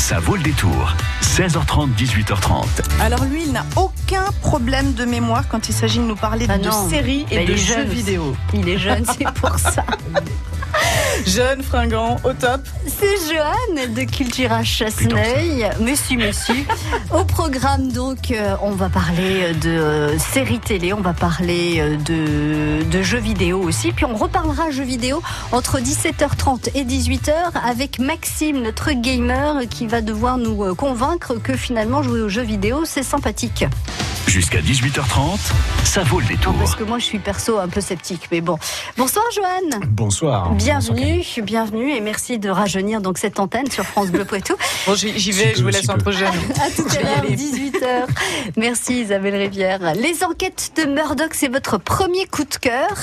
Ça vaut le détour. 16h30, 18h30. Alors lui, il n'a aucun problème de mémoire quand il s'agit de nous parler Ah de séries et de jeux vidéo. Il est jeune, c'est pour ça. Jeune, fringant, au top. C'est Joanne de Cultura Chasseneuil. Monsieur, monsieur. Au programme, donc, euh, on va parler de euh, séries télé, on va parler euh, de, de jeux vidéo aussi. Puis on reparlera jeux vidéo entre 17h30 et 18h avec Maxime, notre gamer, qui va devoir nous euh, convaincre que finalement jouer aux jeux vidéo, c'est sympathique. Jusqu'à 18h30, ça vaut le détour. Parce que moi, je suis perso un peu sceptique, mais bon. Bonsoir, Joanne. Bonsoir. Bienvenue, bienvenue et merci de rajeunir donc cette antenne sur France Bleu Poitou. Bon, j'y Si vais, je vous si laisse peu. entre jeunes. À tout à l'heure, 18h. Merci Isabelle Rivière. Les enquêtes de Murdoch, c'est votre premier coup de cœur.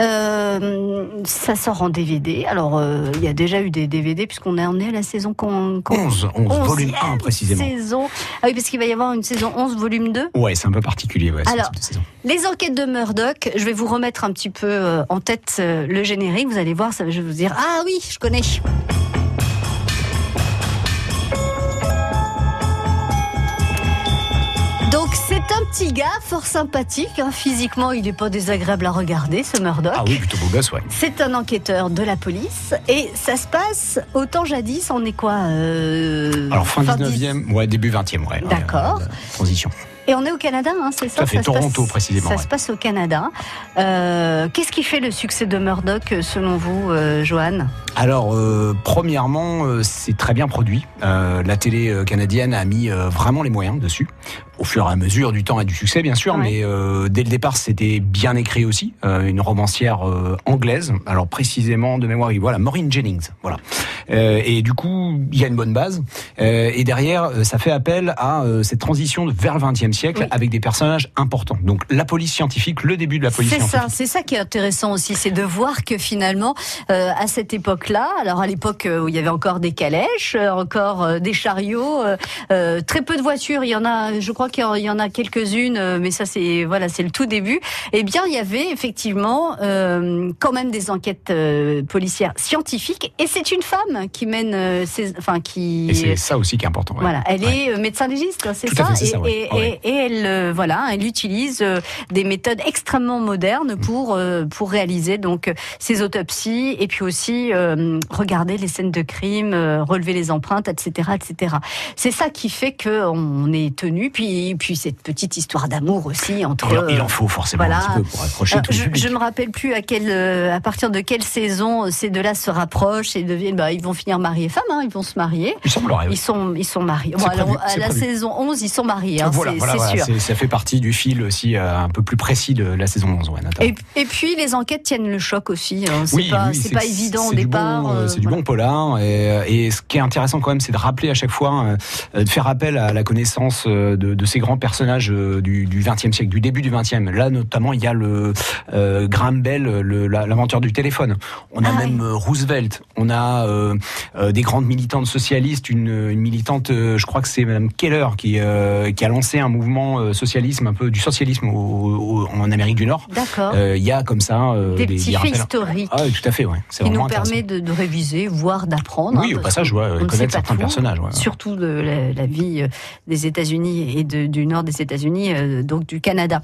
Euh, ça sort en DVD. Alors, euh, il y a déjà eu des DVD puisqu'on est, on est à la saison qu'on... qu'on- 11, 11, volume 1 onzième précisément. Saison. Ah oui, parce qu'il va y avoir une saison 11, volume 2. Ouais, c'est un peu particulier, ouais, Alors. Les enquêtes de Murdoch, je vais vous remettre un petit peu euh, en tête euh, le générique. Vous allez voir, ça, je vais vous dire, ah oui, je connais. Donc c'est un petit gars fort sympathique. hein. Physiquement, il n'est pas désagréable à regarder, ce Murdoch. Ah oui, plutôt beau gosse, ouais. C'est un enquêteur de la police et ça se passe autant jadis. On est quoi euh, Alors, fin dix- 19e, ouais, début 20e, ouais. D'accord. Euh, transition. Et on est au Canada, hein, c'est ça à fait, Toronto, passe- précisément, Ça ouais. se passe au Canada. Euh, Qu'est-ce qui fait le succès de Murdoch, euh, selon vous, euh, Joanne Alors, euh, premièrement, euh, c'est très bien produit. Euh, la télé canadienne a mis vraiment les moyens dessus, au fur et à mesure du temps et du succès, bien sûr. Ouais. Mais dès le départ, c'était bien écrit aussi. Une romancière anglaise, alors précisément de mémoire, voilà, Maureen Jennings. Voilà. Et du coup, il y a une bonne base. Et derrière, ça fait appel à cette transition vers le XXe siècle Oui. avec des personnages importants. Donc, la police scientifique, le début de la police C'est scientifique. ça, c'est ça qui est intéressant aussi, c'est de voir que finalement, à cette époque-là, alors à l'époque euh, où il y avait encore des calèches, euh, encore euh, des chariots, euh, très peu de voitures, il y en a, je crois qu'il y en- a quelques-unes, mais ça c'est voilà, c'est le tout début. Eh bien, il y avait effectivement euh, quand même des enquêtes euh, policières scientifiques, et c'est une femme qui mène, ces, enfin qui Et c'est ça aussi qui est important. ouais. Voilà, elle Ouais. est médecin légiste, hein, c'est ça, fait, et, ça, ouais. et- ouais. et- et elle, voilà, elle utilise des méthodes extrêmement modernes pour euh, pour réaliser donc ces autopsies et puis aussi euh, regarder les scènes de crime, euh, relever les empreintes, etc., etc. C'est ça qui fait que on est tenu. Puis puis cette petite histoire d'amour aussi entre. Il en- il en faut forcément voilà. un petit peu pour accrocher tout le je, public. je me rappelle plus à quelle, euh, à partir de quelle saison euh, ces deux-là se rapprochent et deviennent, bah, ils vont finir mariés femmes, hein, ils vont se marier. Il semblerait. oui. Ils sont, ils sont mariés. C'est Bon, alors, prévu, à la prévu. saison 11, ils sont mariés, hein, voilà, c'est voilà, c'est voilà, sûr. ça fait partie du fil aussi euh, un peu plus précis de la saison 11. Ouais, notamment. Et, et puis les enquêtes tiennent le choc aussi. hein. C'est Oui, pas, oui, c'est pas évident au départ. Euh, euh, c'est du voilà. bon polar. Et, et ce qui est intéressant quand même, c'est de rappeler à chaque fois, euh, de faire appel à la connaissance euh, de, de ces grands personnages euh, du, 20e siècle, du début du 20e. Là, notamment, il y a le euh, Graham Bell, l'inventeur du téléphone. On a Ah même oui. euh, Roosevelt. On a euh, euh, des grandes militantes socialistes. Une, une militante, euh, je crois que c'est Madame Keller qui, euh, qui a lancé un mouvement euh, socialisme, un peu du socialisme au- au- en Amérique du Nord. D'accord. Euh, Il y a comme ça euh, des petits faits historiques Ah oui, tout à fait, ouais. C'est qui nous intéressant. permet de, de réviser, voire d'apprendre. Oui, hein, au passage, ouais, on connaître certains tout, personnages. ouais. Surtout de la, la vie euh, des États-Unis et de- du nord des États-Unis, euh, donc du Canada.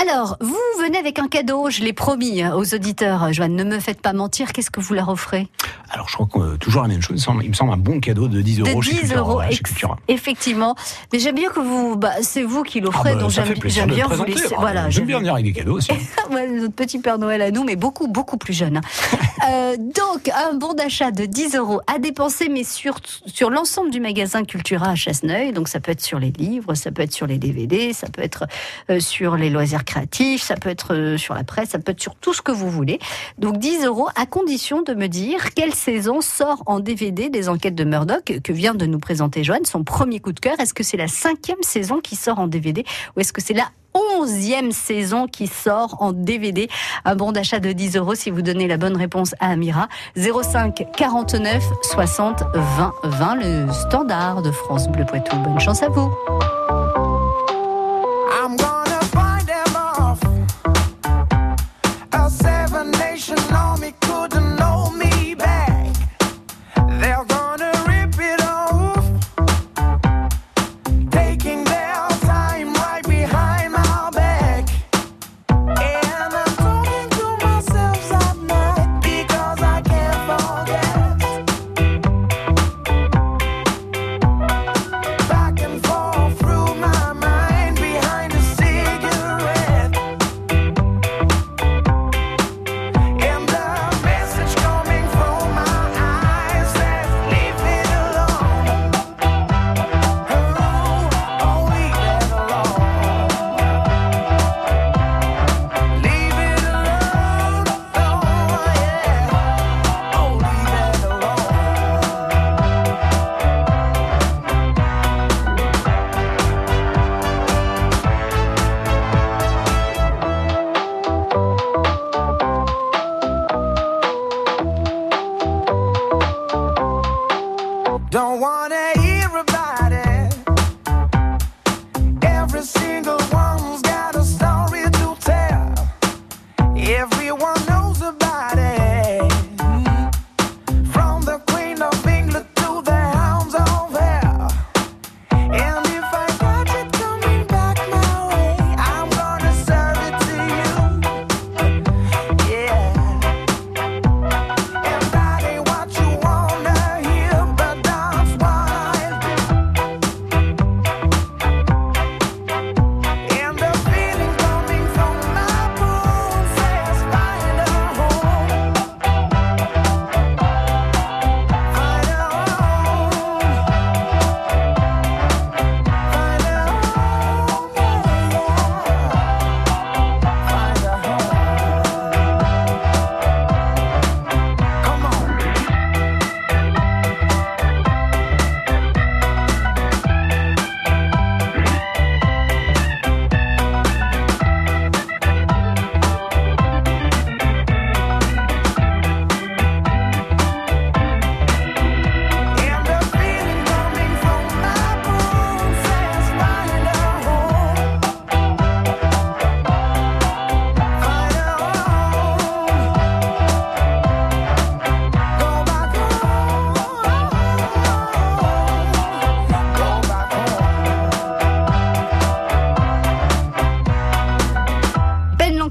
Alors, vous venez avec un cadeau, je l'ai promis hein, aux auditeurs. Joanne, ne me faites pas mentir, qu'est-ce que vous leur offrez? Alors, je crois que euh, toujours la même chose. Il me semble, il me semble un bon cadeau de 10 De euros chez 10 Cultura. euros, ouais, chez Cultura. effectivement. Mais j'aime bien que vous, bah, c'est vous qui l'offrez, Ah bah, donc j'aime de bien vous laisser. Ah, Voilà, J'aime bien venir avec des cadeaux aussi. Notre petit Père Noël à nous, mais beaucoup, beaucoup plus jeune. hein. Euh, donc, un bon d'achat de 10 euros à dépenser, mais sur, sur l'ensemble du magasin Cultura à Chasseneuil. Donc, ça peut être sur les livres, ça peut être sur les DVD, ça peut être euh, sur les loisirs créatifs, ça peut être euh, sur la presse, ça peut être sur tout ce que vous voulez. Donc, 10 euros à condition de me dire quelle saison sort en DVD des enquêtes de Murdoch que vient de nous présenter Joanne, son premier coup de cœur. Est-ce que c'est la cinquième saison qui sort en DVD ou est-ce que c'est la onzième saison qui sort en DVD. Un bon d'achat de 10 euros si vous donnez la bonne réponse à Amira. 05 49 60 20 20, le standard de France Bleu Poitou. Bonne chance à vous.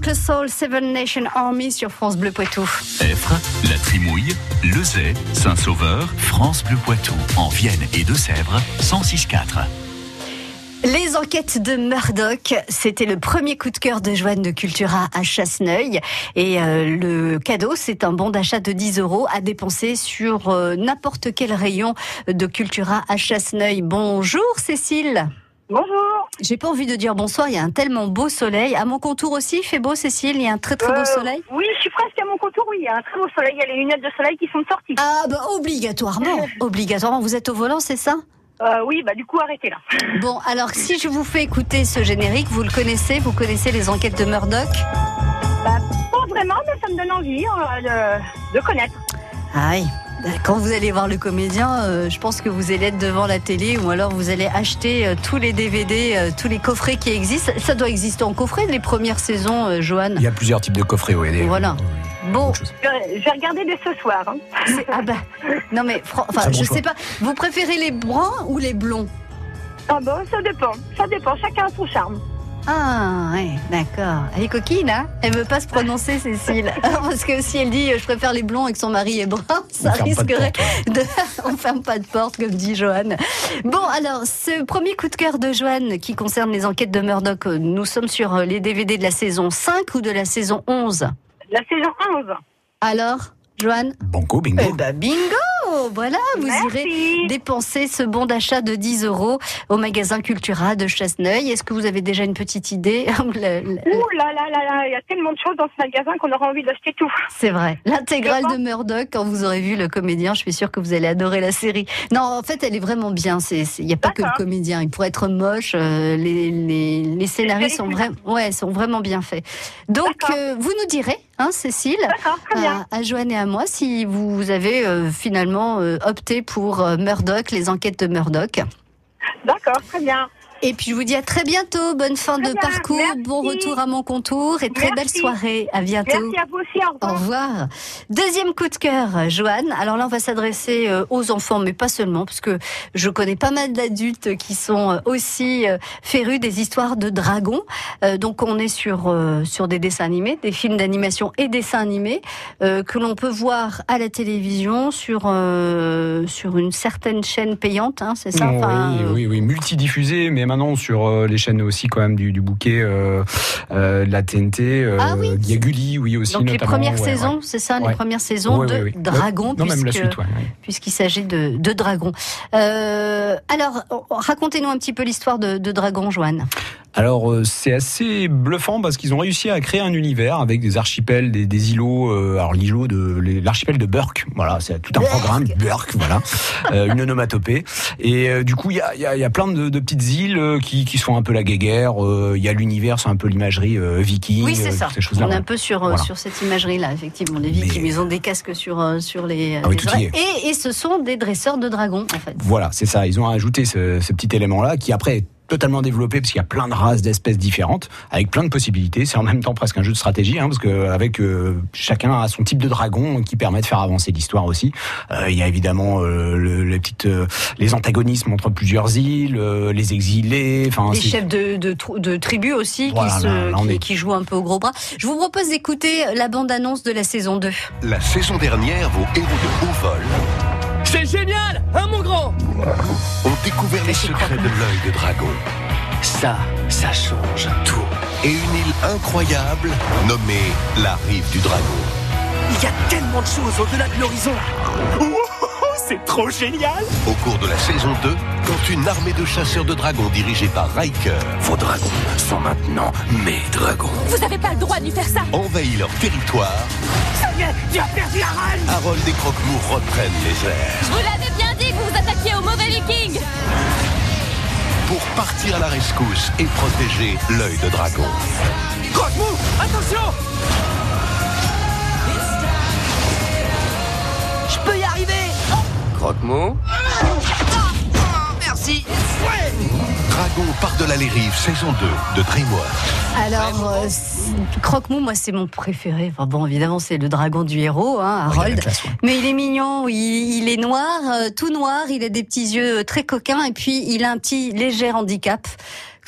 l'Oncle Soul, Seven Nation Army sur France Bleu Poitou. Effre, La Trimouille, Lezay, Saint-Sauveur, France Bleu Poitou, en Vienne et Deux-Sèvres, 106.4. Les enquêtes de Murdoch, c'était le premier coup de cœur de Joanne de Cultura à Chasseneuil. Et euh, le cadeau, c'est un bon d'achat de 10 euros à dépenser sur euh, n'importe quel rayon de Cultura à Chasseneuil. Bonjour Cécile. Bonjour. J'ai pas envie de dire bonsoir, il y a un tellement beau soleil. À mon contour aussi, il fait beau Cécile, il y a un très très beau Euh, soleil. Oui, je suis presque à mon contour. Oui, il y a un très beau soleil. Il y a les lunettes de soleil qui sont sorties. Ah bah obligatoirement, obligatoirement. Vous êtes au volant, c'est ça? Euh, oui, bah du coup, arrêtez là. Bon, alors si je vous fais écouter ce générique, vous le connaissez, vous connaissez les enquêtes de Murdoch? Bah, pas vraiment, mais ça me donne envie euh, de, de connaître. Ah oui. Quand vous allez voir le comédien, euh, je pense que vous allez être devant la télé ou alors vous allez acheter euh, tous les DVD, euh, tous les coffrets qui existent. Ça doit exister en coffret les premières saisons, Johan. Il y a plusieurs types de coffrets, oui. des- Voilà. Bon, vais regarder dès ce soir. hein. ah bah, non mais, enfin, je choix. sais pas. Vous préférez les bruns ou les blonds? Ah bon, ça dépend. Ça dépend. Chacun a son charme. Ah, ouais, d'accord. Elle est coquine, hein Elle veut pas se prononcer, Cécile. Parce que si elle dit euh, je préfère les blonds et que son mari est brun, ça On de risquerait porte, de. On ferme pas de porte, comme dit Joanne. Bon, alors, ce premier coup de cœur de Joanne qui concerne les enquêtes de Murdoch, euh, nous sommes sur euh, les DVD de la saison 5 ou de la saison 11 La saison 11. Alors, Joanne Banco, bingo. Eh ben, bingo Voilà, vous irez dépenser ce bon d'achat de 10 euros au magasin Cultura de Chasseneuil. Est-ce que vous avez déjà une petite idée Ouh là là là là, il y a tellement de choses dans ce magasin qu'on aura envie d'acheter tout. C'est vrai. L'intégrale de Murdoch, quand vous aurez vu le comédien, je suis sûre que vous allez adorer la série. Non, en fait, elle est vraiment bien. Il n'y a pas que le comédien. Il pourrait être moche. euh, les, les, les scénarios sont, Vérifie. vra- ouais, sont vraiment bien faits. Donc, euh, vous nous direz, hein, Cécile, D'accord, très bien. à, à Joanne et à moi, si vous avez euh, finalement euh, opté pour euh, Murdoch, les enquêtes de Murdoch. D'accord, très bien. Et puis, je vous dis à très bientôt. Bonne fin Très de bien, parcours. merci. Bon retour à mon contour et très belle soirée. À bientôt. Merci à vous aussi. Au Au revoir. Deuxième coup de cœur, Joanne. Alors là, on va s'adresser euh, aux enfants, mais pas seulement, parce que je connais pas mal d'adultes qui sont euh, aussi euh, férus des histoires de dragons. Donc on est sur euh, sur des dessins animés, des films d'animation et dessins animés euh, que l'on peut voir à la télévision sur euh, sur une certaine chaîne payante, hein, c'est ça? Enfin, oui, oui, oui, multidiffusé, mais maintenant sur euh, les chaînes aussi quand même du, du bouquet, euh, euh, de la TNT. Ah oui. Il y a Gulli, oui aussi. Donc les premières ouais, saisons, ouais. c'est ça, les premières saisons de ouais. puisqu'il s'agit de, de dragons. Euh, alors, racontez-nous un petit peu l'histoire de, de dragons, Joanne. Alors euh, c'est assez bluffant parce qu'ils ont réussi à créer un univers avec des archipels, des, des îlots. euh, alors l'îlot de l'archipel de Burke, voilà, c'est tout un programme Burke, voilà, euh, une onomatopée. Et euh, du coup il y a, il y, a, y a plein de, de petites îles euh, qui, qui sont un peu la guéguerre. euh, Il y a l'univers, c'est un peu l'imagerie euh, viking. Oui, c'est ça. Ces choses-là. On est un peu sur, Voilà. sur cette imagerie-là, effectivement. Les vikings, Mais- ils ont des casques sur, sur les, Ah oui, les tout y oreilles. Et, et ce sont des dresseurs de dragons, en fait. Voilà, c'est ça. Ils ont ajouté ce, ce petit élément-là qui après est totalement développé parce qu'il y a plein de races d'espèces différentes avec plein de possibilités. C'est en même temps presque un jeu de stratégie hein, parce que avec euh, chacun a son type de dragon qui permet de faire avancer l'histoire aussi. Euh, il y a évidemment euh, le- les petites euh, les antagonismes entre plusieurs îles, euh, les exilés. Enfin, Des c'est- chefs de, de, de tribus aussi Voilà, qui, se, là, là, on qui, est- qui jouent un peu au gros bras. Je vous propose d'écouter la bande-annonce de la saison 2. La saison dernière, vos héros de haut vol C'est génial Hein, mon grand ont découvert les secrets de l'œil de dragon Ça, ça change tout. et une île incroyable nommée la rive du dragon. Il y a tellement de choses au-delà de l'horizon. Wow, C'est trop génial Au cours de la saison 2, quand une armée de chasseurs de dragons dirigée par Riker Vos dragons sont maintenant mes dragons. Vous avez pas le droit de lui faire ça envahit leur territoire, Tu as perdu la reine. Harold et Croque-Mou reprennent les airs. Je vous l'avais bien dit que vous vous attaquiez au mauvais viking. Pour partir à la rescousse et protéger l'œil de dragon. Croque-mou Attention. Je peux y arriver. Croque-mou. Merci Dragon par-delà les rives, saison 2 de DreamWorks. Alors, euh, Croque-Mou, moi, c'est mon préféré. Enfin, bon, évidemment, c'est le dragon du héros, hein, Harold. classe, ouais. Mais il est mignon, il, il est noir, euh, tout noir, il a des petits yeux très coquins et puis il a un petit léger handicap.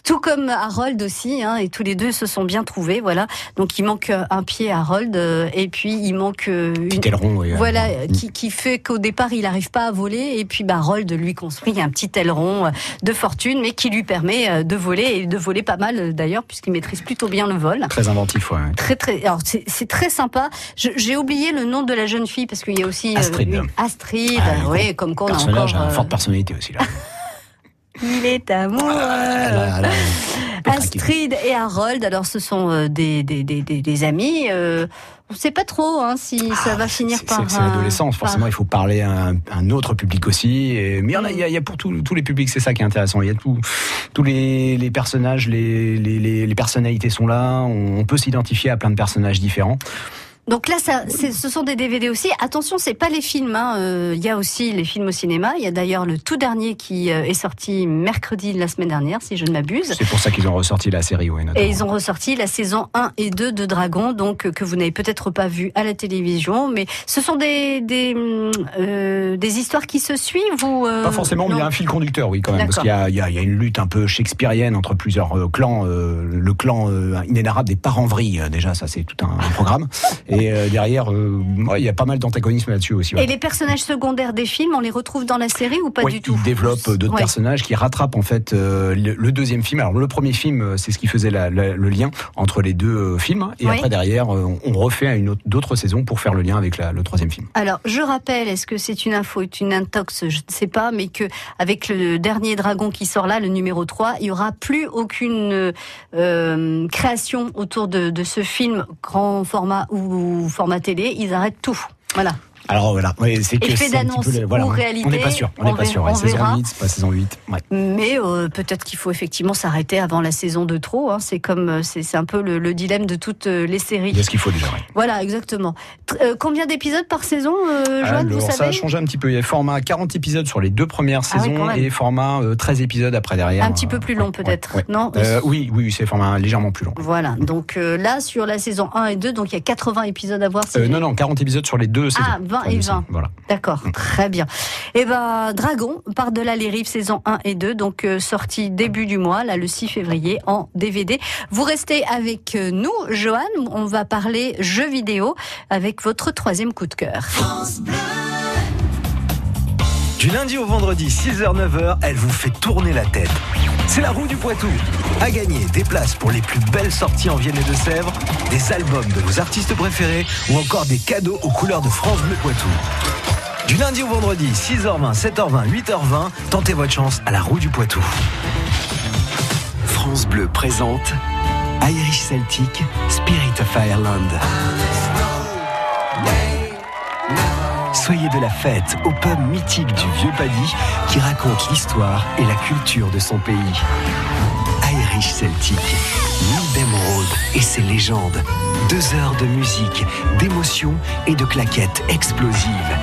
Tout comme Harold aussi, hein, et tous les deux se sont bien trouvés, voilà. Donc il manque euh, un pied à Harold, euh, et puis il manque euh, une, Petit aileron, oui, voilà, euh, qui, qui fait qu'au départ il n'arrive pas à voler, et puis bah, Harold lui construit un petit aileron euh, de fortune, mais qui lui permet de voler et de voler pas mal d'ailleurs, puisqu'il maîtrise plutôt bien le vol. Très inventif, ouais. Très très. Alors c'est c'est très sympa. J'ai oublié le nom de la jeune fille parce qu'il y a aussi Astrid. Astrid. Ah, oui, comme quoi on a encore. une euh, forte personnalité aussi là. Il est amoureux. Elle a- elle a- elle a craqué. Astrid et Harold, alors ce sont euh, des, des, des, des, amis. Euh, on ne sait pas trop hein, si ça va finir par. C'est un- l'adolescence, par- forcément, il faut parler à un, un autre public aussi. Et, mais il y, en a, il y a- il y a pour tous tous les publics, c'est ça qui est intéressant. Il y a tout, tous les, les personnages, les, les, les, personnalités sont là. On peut s'identifier à plein de personnages différents. Donc là, ça, ce sont des DVD aussi. Attention, c'est pas les films. hein. Euh, Il y a aussi les films au cinéma. Il y a d'ailleurs le tout dernier qui euh, est sorti mercredi de la semaine dernière, si je ne m'abuse. C'est pour ça qu'ils ont ressorti la série, oui, notamment. Et ils ont ressorti la saison 1 et 2 de Dragon, donc euh, que vous n'avez peut-être pas vu à la télévision, mais ce sont des des, euh, des histoires qui se suivent ou euh, Pas forcément, mais il y a un fil conducteur, oui, quand même, parce qu'il y y, y a une lutte un peu shakespearienne entre plusieurs clans. le clan inénarrable des parents-vrilles, euh, déjà, ça c'est tout un, un programme. Et euh, derrière, euh, ouais, il y a pas mal d'antagonisme là-dessus aussi. ouais. Et les personnages secondaires des films, on les retrouve dans la série ou pas du tout Il développe euh, d'autres personnages qui rattrapent en fait euh, le, le deuxième film. Alors le premier film, c'est ce qui faisait la- la- le lien entre les deux films, et après derrière, on refait une autre- d'autres saisons pour faire le lien avec la- le troisième film. Alors, je rappelle, est-ce que c'est une info, une intox, je ne sais pas, mais que avec le dernier dragon qui sort là, le numéro 3, il y aura plus aucune création autour de, de ce film grand format ou format télé. Ils arrêtent tout. Voilà. Alors voilà, ouais, c'est que c'est d'annonce peu voilà, ou réalité, On n'est pas sûr, on n'est pas sûr. ouais, on saison verra. 8, c'est pas saison 8. Ouais. Mais euh, peut-être qu'il faut effectivement s'arrêter avant la saison de trop. hein. C'est comme euh, c'est c'est un peu le, le dilemme de toutes euh, les séries. Il y a ce qu'il faut déjà. Voilà, exactement. Euh, combien d'épisodes par saison, euh, Joanne, vous Alors, ça a savez changé un petit peu. Il y a format 40 épisodes sur les deux premières Ah saisons et format euh, 13 épisodes après derrière. Un petit peu plus long peut-être, non oui, oui, c'est format légèrement plus long. Voilà, donc là, sur la saison 1 et 2, donc il y a 80 épisodes à voir. si non, non, 40 épisodes sur les deux saisons. Ah, 20 Enfin, et deux 20. saisons, Voilà. D'accord, très bien. Eh ben, Dragon, par-delà les rives, saison 1 et 2, donc euh, sorti début du mois, là, le 6 février, en DVD. Vous restez avec euh, nous, Johan, on va parler jeux vidéo avec votre troisième coup de cœur. Du lundi au vendredi, 6h-9h, elle vous fait tourner la tête. C'est la roue du Poitou. À gagner des places pour les plus belles sorties en Vienne et de Sèvres, des albums de vos artistes préférés ou encore des cadeaux aux couleurs de France Bleu Poitou. Du lundi au vendredi, 6h20, 7h20, 8h20, tentez votre chance à la roue du Poitou. France Bleu présente Irish Celtic Spirit of Ireland. Soyez de la fête au pub mythique du Vieux Paddy qui raconte l'histoire et la culture de son pays. Irish Celtic, Neil Road et ses légendes. Deux heures de musique, d'émotions et de claquettes explosives.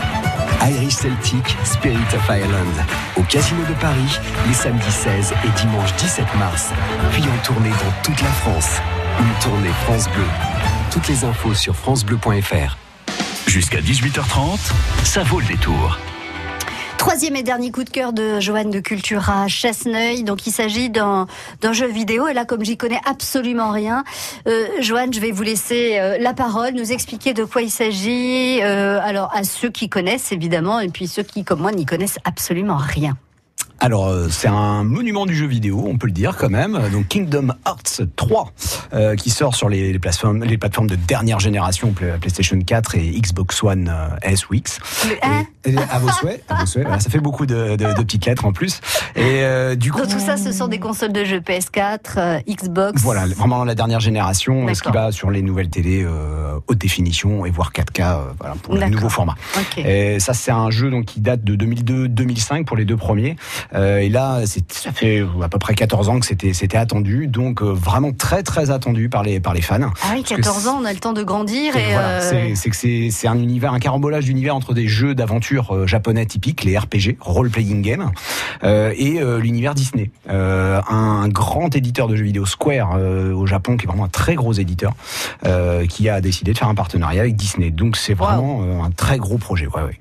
Irish Celtic, Spirit of Ireland. Au Casino de Paris, les samedis 16 et dimanche 17 mars. Puis en tournée dans toute la France. Une tournée France Bleu. Toutes les infos sur francebleu.fr. Jusqu'à 18h30, ça vaut le détour. Troisième et dernier coup de cœur de Joanne de Cultura Chesneuil. Donc il s'agit d'un jeu vidéo. Et là, comme j'y connais absolument rien, euh, Joanne, je vais vous laisser euh, la parole, nous expliquer de quoi il s'agit. Euh, alors à ceux qui connaissent évidemment, et puis ceux qui, comme moi, n'y connaissent absolument rien. Alors, c'est un monument du jeu vidéo, on peut le dire quand même. Donc, Kingdom Hearts 3, euh, qui sort sur les, les plateformes, les plateformes de dernière génération, Play- PlayStation 4 et Xbox One euh, S ou X. Et- et à vos souhaits, à vos souhaits. Voilà, ça fait beaucoup de, de- de petites lettres en plus. Et euh, du coup, Donc tout ça, ce sont des consoles de jeux PS4, euh, Xbox. voilà, vraiment la dernière génération, ce qui va sur les nouvelles télé haute définition et voire 4K, euh, voilà, pour le nouveau format. Et ça, c'est un jeu donc qui date de 2002-2005 pour les deux premiers. Et là, ça fait à peu près 14 ans que c'était c'était attendu, donc vraiment très très attendu par les par les fans. Ah oui, Parce que 14 ans, on a le temps de grandir et. voilà, euh, c'est- que c'est un univers, un carambolage d'univers entre des jeux d'aventure euh, japonais typiques, les RPG, role playing game, euh, et euh, l'univers Disney. Un grand éditeur de jeux vidéo Square au Japon, qui est vraiment un très gros éditeur, qui a décidé de faire un partenariat avec Disney. Donc c'est vraiment un très gros projet. Ouais, ouais.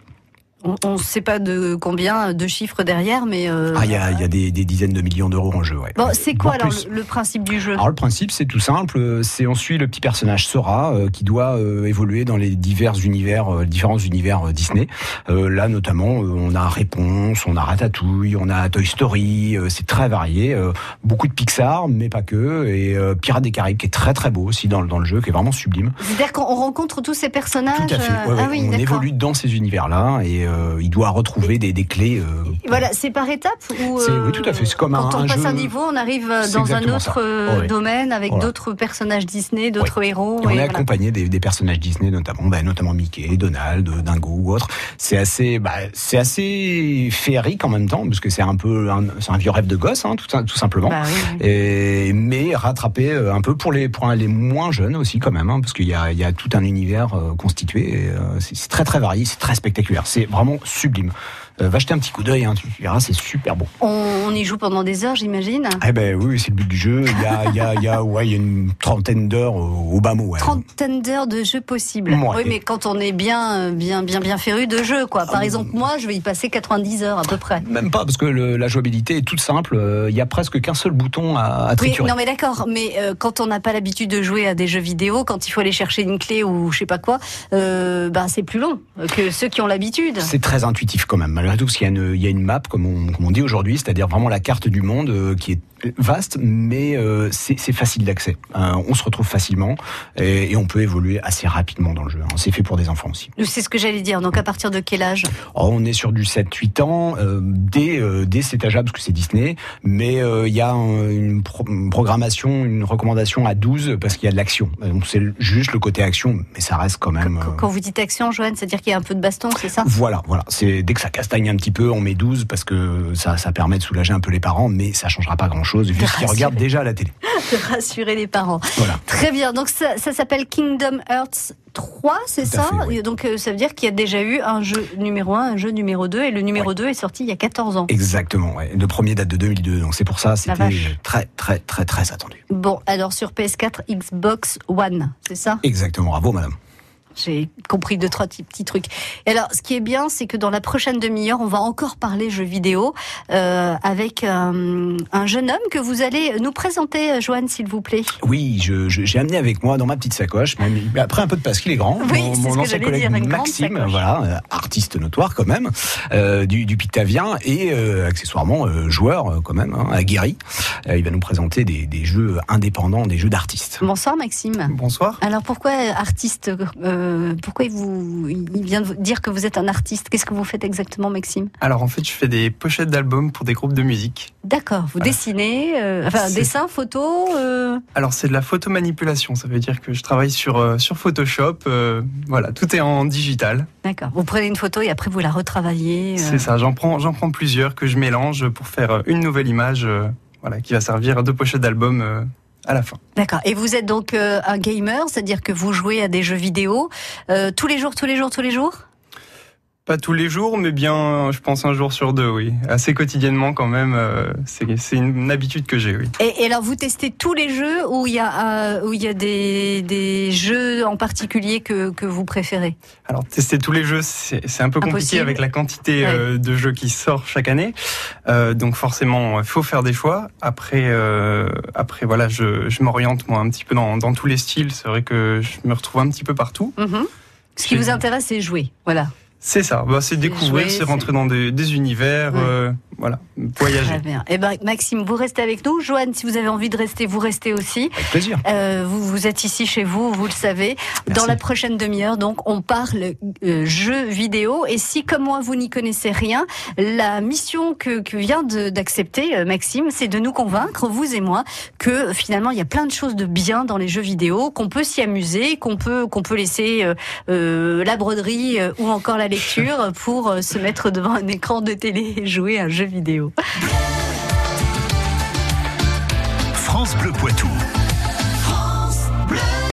On ne sait pas de combien de chiffres derrière, mais. euh, Ah, il y a, il y a des, des dizaines de millions d'euros en jeu. Ouais. Bon, c'est quoi alors le, le principe du jeu? Alors le principe c'est tout simple, c'est on suit le petit personnage Sora euh, qui doit euh, évoluer dans les divers univers, différents univers Disney. Là notamment on a Réponse, on a Ratatouille, on a Toy Story, c'est très varié, beaucoup de Pixar mais pas que, et Pirates des Caraïbes qui est très très beau aussi dans, le- dans le jeu, qui est vraiment sublime. C'est-à-dire qu'on rencontre tous ces personnages Tout à fait. Ouais, ouais, Ah oui, on évolue dans ces univers-là et euh, il doit retrouver des, des clés. euh, Voilà, c'est par étapes ou oui, tout à fait, c'est comme quand un- on un passe jeu- un niveau, on arrive euh, dans un autre domaine avec Voilà. d'autres personnages Disney, d'autres héros. Et on est voilà. accompagné des, des personnages Disney, notamment, bah, notamment Mickey, Donald, Dingo ou autre. C'est assez, bah, c'est assez féerique en même temps, parce que c'est un peu, un, c'est un vieux rêve de gosse, hein, tout, tout simplement. Bah oui, oui. Et, mais rattrapé un peu pour les, pour les moins jeunes aussi quand même, hein, parce qu'il y a, il y a tout un univers constitué. c'est très très varié, c'est très spectaculaire, c'est vraiment sublime. Euh, va jeter un petit coup d'œil, hein, tu verras, c'est super beau. On, y joue pendant des heures, j'imagine. Eh ben oui, c'est le but du jeu. Il y a, il y a, il y a, ouais, il y a une trentaine d'heures au, au bas mot. ouais. Trentaine d'heures de jeu possible. Ouais. Oui, mais quand on est bien, bien, bien, bien féru de jeu, quoi. Ah Par exemple, moi, je vais y passer 90 heures à peu près. Même pas, parce que le- la jouabilité est toute simple. euh, Il y a presque qu'un seul bouton à, à Oui, non mais d'accord, mais euh, quand on n'a pas l'habitude de jouer à des jeux vidéo, quand il faut aller chercher une clé ou je sais pas quoi, euh, ben c'est plus long que ceux qui ont l'habitude. C'est très intuitif quand même, malgré y a une, il y a une map, comme on, comme on dit aujourd'hui, c'est-à-dire vraiment la carte du monde euh, qui est vaste, mais euh, c'est facile d'accès. Euh, on se retrouve facilement et, et on peut évoluer assez rapidement dans le jeu. hein. C'est fait pour des enfants aussi. C'est ce que j'allais dire. Donc à partir de quel âge? Oh, on est sur du 7-8 ans, euh, dès, euh, dès cet âge-là, parce que c'est Disney, mais euh, il y a un- une, pro- une programmation, une recommandation à 12, parce qu'il y a de l'action. Donc c'est juste le côté action, mais ça reste quand même... Quand vous dites action, Joanne, c'est-à-dire qu'il y a un peu de baston, c'est ça? Voilà, voilà. Dès que ça castagne un petit peu, on met 12 parce que ça, ça permet de soulager un peu les parents, mais ça changera pas grand-chose vu ce qu'ils regardent déjà à la télé. De rassurer les parents. Voilà. Très bien. Donc ça, ça s'appelle Kingdom Hearts 3, c'est ça fait, oui. Et Donc euh, ça veut dire qu'il y a déjà eu un jeu numéro 1, un jeu numéro 2, et le numéro 2 est sorti il y a 14 ans. Exactement. ouais. Le premier date de 2002, donc c'est pour ça c'était très très très très attendu. Bon, alors sur PS4, Xbox One, c'est ça? Exactement. Bravo, madame. J'ai compris deux, trois petits, petits trucs. Et alors, ce qui est bien, c'est que dans la prochaine demi-heure, on va encore parler jeux vidéo euh, avec euh, un jeune homme que vous allez nous présenter, Joanne, s'il vous plaît. Oui, je- je- j'ai amené avec moi dans ma petite sacoche, même après un peu de parce qu'il est grand, Oui, mon, c'est ce mon que ancien j'allais collègue dire, Maxime, voilà, euh, artiste notoire quand même, euh, du, du Pictavien et euh, accessoirement euh, joueur quand même, hein, aguerri. Euh, il va nous présenter des, des jeux indépendants, des jeux d'artistes. Bonsoir, Maxime. Bonsoir. Alors, pourquoi artiste euh, pourquoi il, vous, il vient de dire que vous êtes un artiste? Qu'est-ce que vous faites exactement, Maxime? Alors en fait, je fais des pochettes d'albums pour des groupes de musique. D'accord, vous Voilà. dessinez, euh, enfin dessin, photo. euh, Alors c'est de la photomanipulation, ça veut dire que je travaille sur, sur Photoshop. voilà, tout est en digital. D'accord. Vous prenez une photo et après vous la retravaillez. C'est ça, j'en prends, j'en prends plusieurs que je mélange pour faire une nouvelle image voilà, qui va servir de pochette d'album D'accord. Et vous êtes donc euh, un gamer, c'est-à-dire que vous jouez à des jeux vidéo euh, tous les jours, tous les jours, tous les jours? Pas tous les jours, mais bien, je pense un jour sur deux, oui. Assez quotidiennement quand même, euh, c'est une habitude que j'ai, oui. et, et alors vous testez tous les jeux ou il y a, euh, où il y a des, des jeux en particulier que, que vous préférez? Alors tester tous les jeux, c'est un peu compliqué Impossible. avec la quantité euh, de jeux qui sortent chaque année. Euh, donc forcément, il faut faire des choix. Après, après voilà, je, je m'oriente moi un petit peu dans, dans tous les styles. C'est vrai que je me retrouve un petit peu partout. Mhm. Ce qui vous intéresse, c'est jouer. Voilà. C'est ça. Bah, c'est découvrir, c'est rentrer dans des, des univers, Ouais. euh, voilà, voyager. Très bien. Eh ben, Maxime, vous restez avec nous. Joanne, si vous avez envie de rester, vous restez aussi. Avec plaisir. Euh, vous, vous êtes ici chez vous, vous le savez. Merci. Dans la prochaine demi-heure, donc, on parle euh, jeux vidéo. Et si, comme moi, vous n'y connaissez rien, la mission que, que vient d'accepter euh, Maxime, c'est de nous convaincre, vous et moi, que finalement, il y a plein de choses de bien dans les jeux vidéo, qu'on peut s'y amuser, qu'on peut, qu'on peut laisser euh, euh, la broderie euh, ou encore la la lecture pour euh, se mettre devant un écran de télé et jouer à un jeu vidéo. France Bleu Poitou.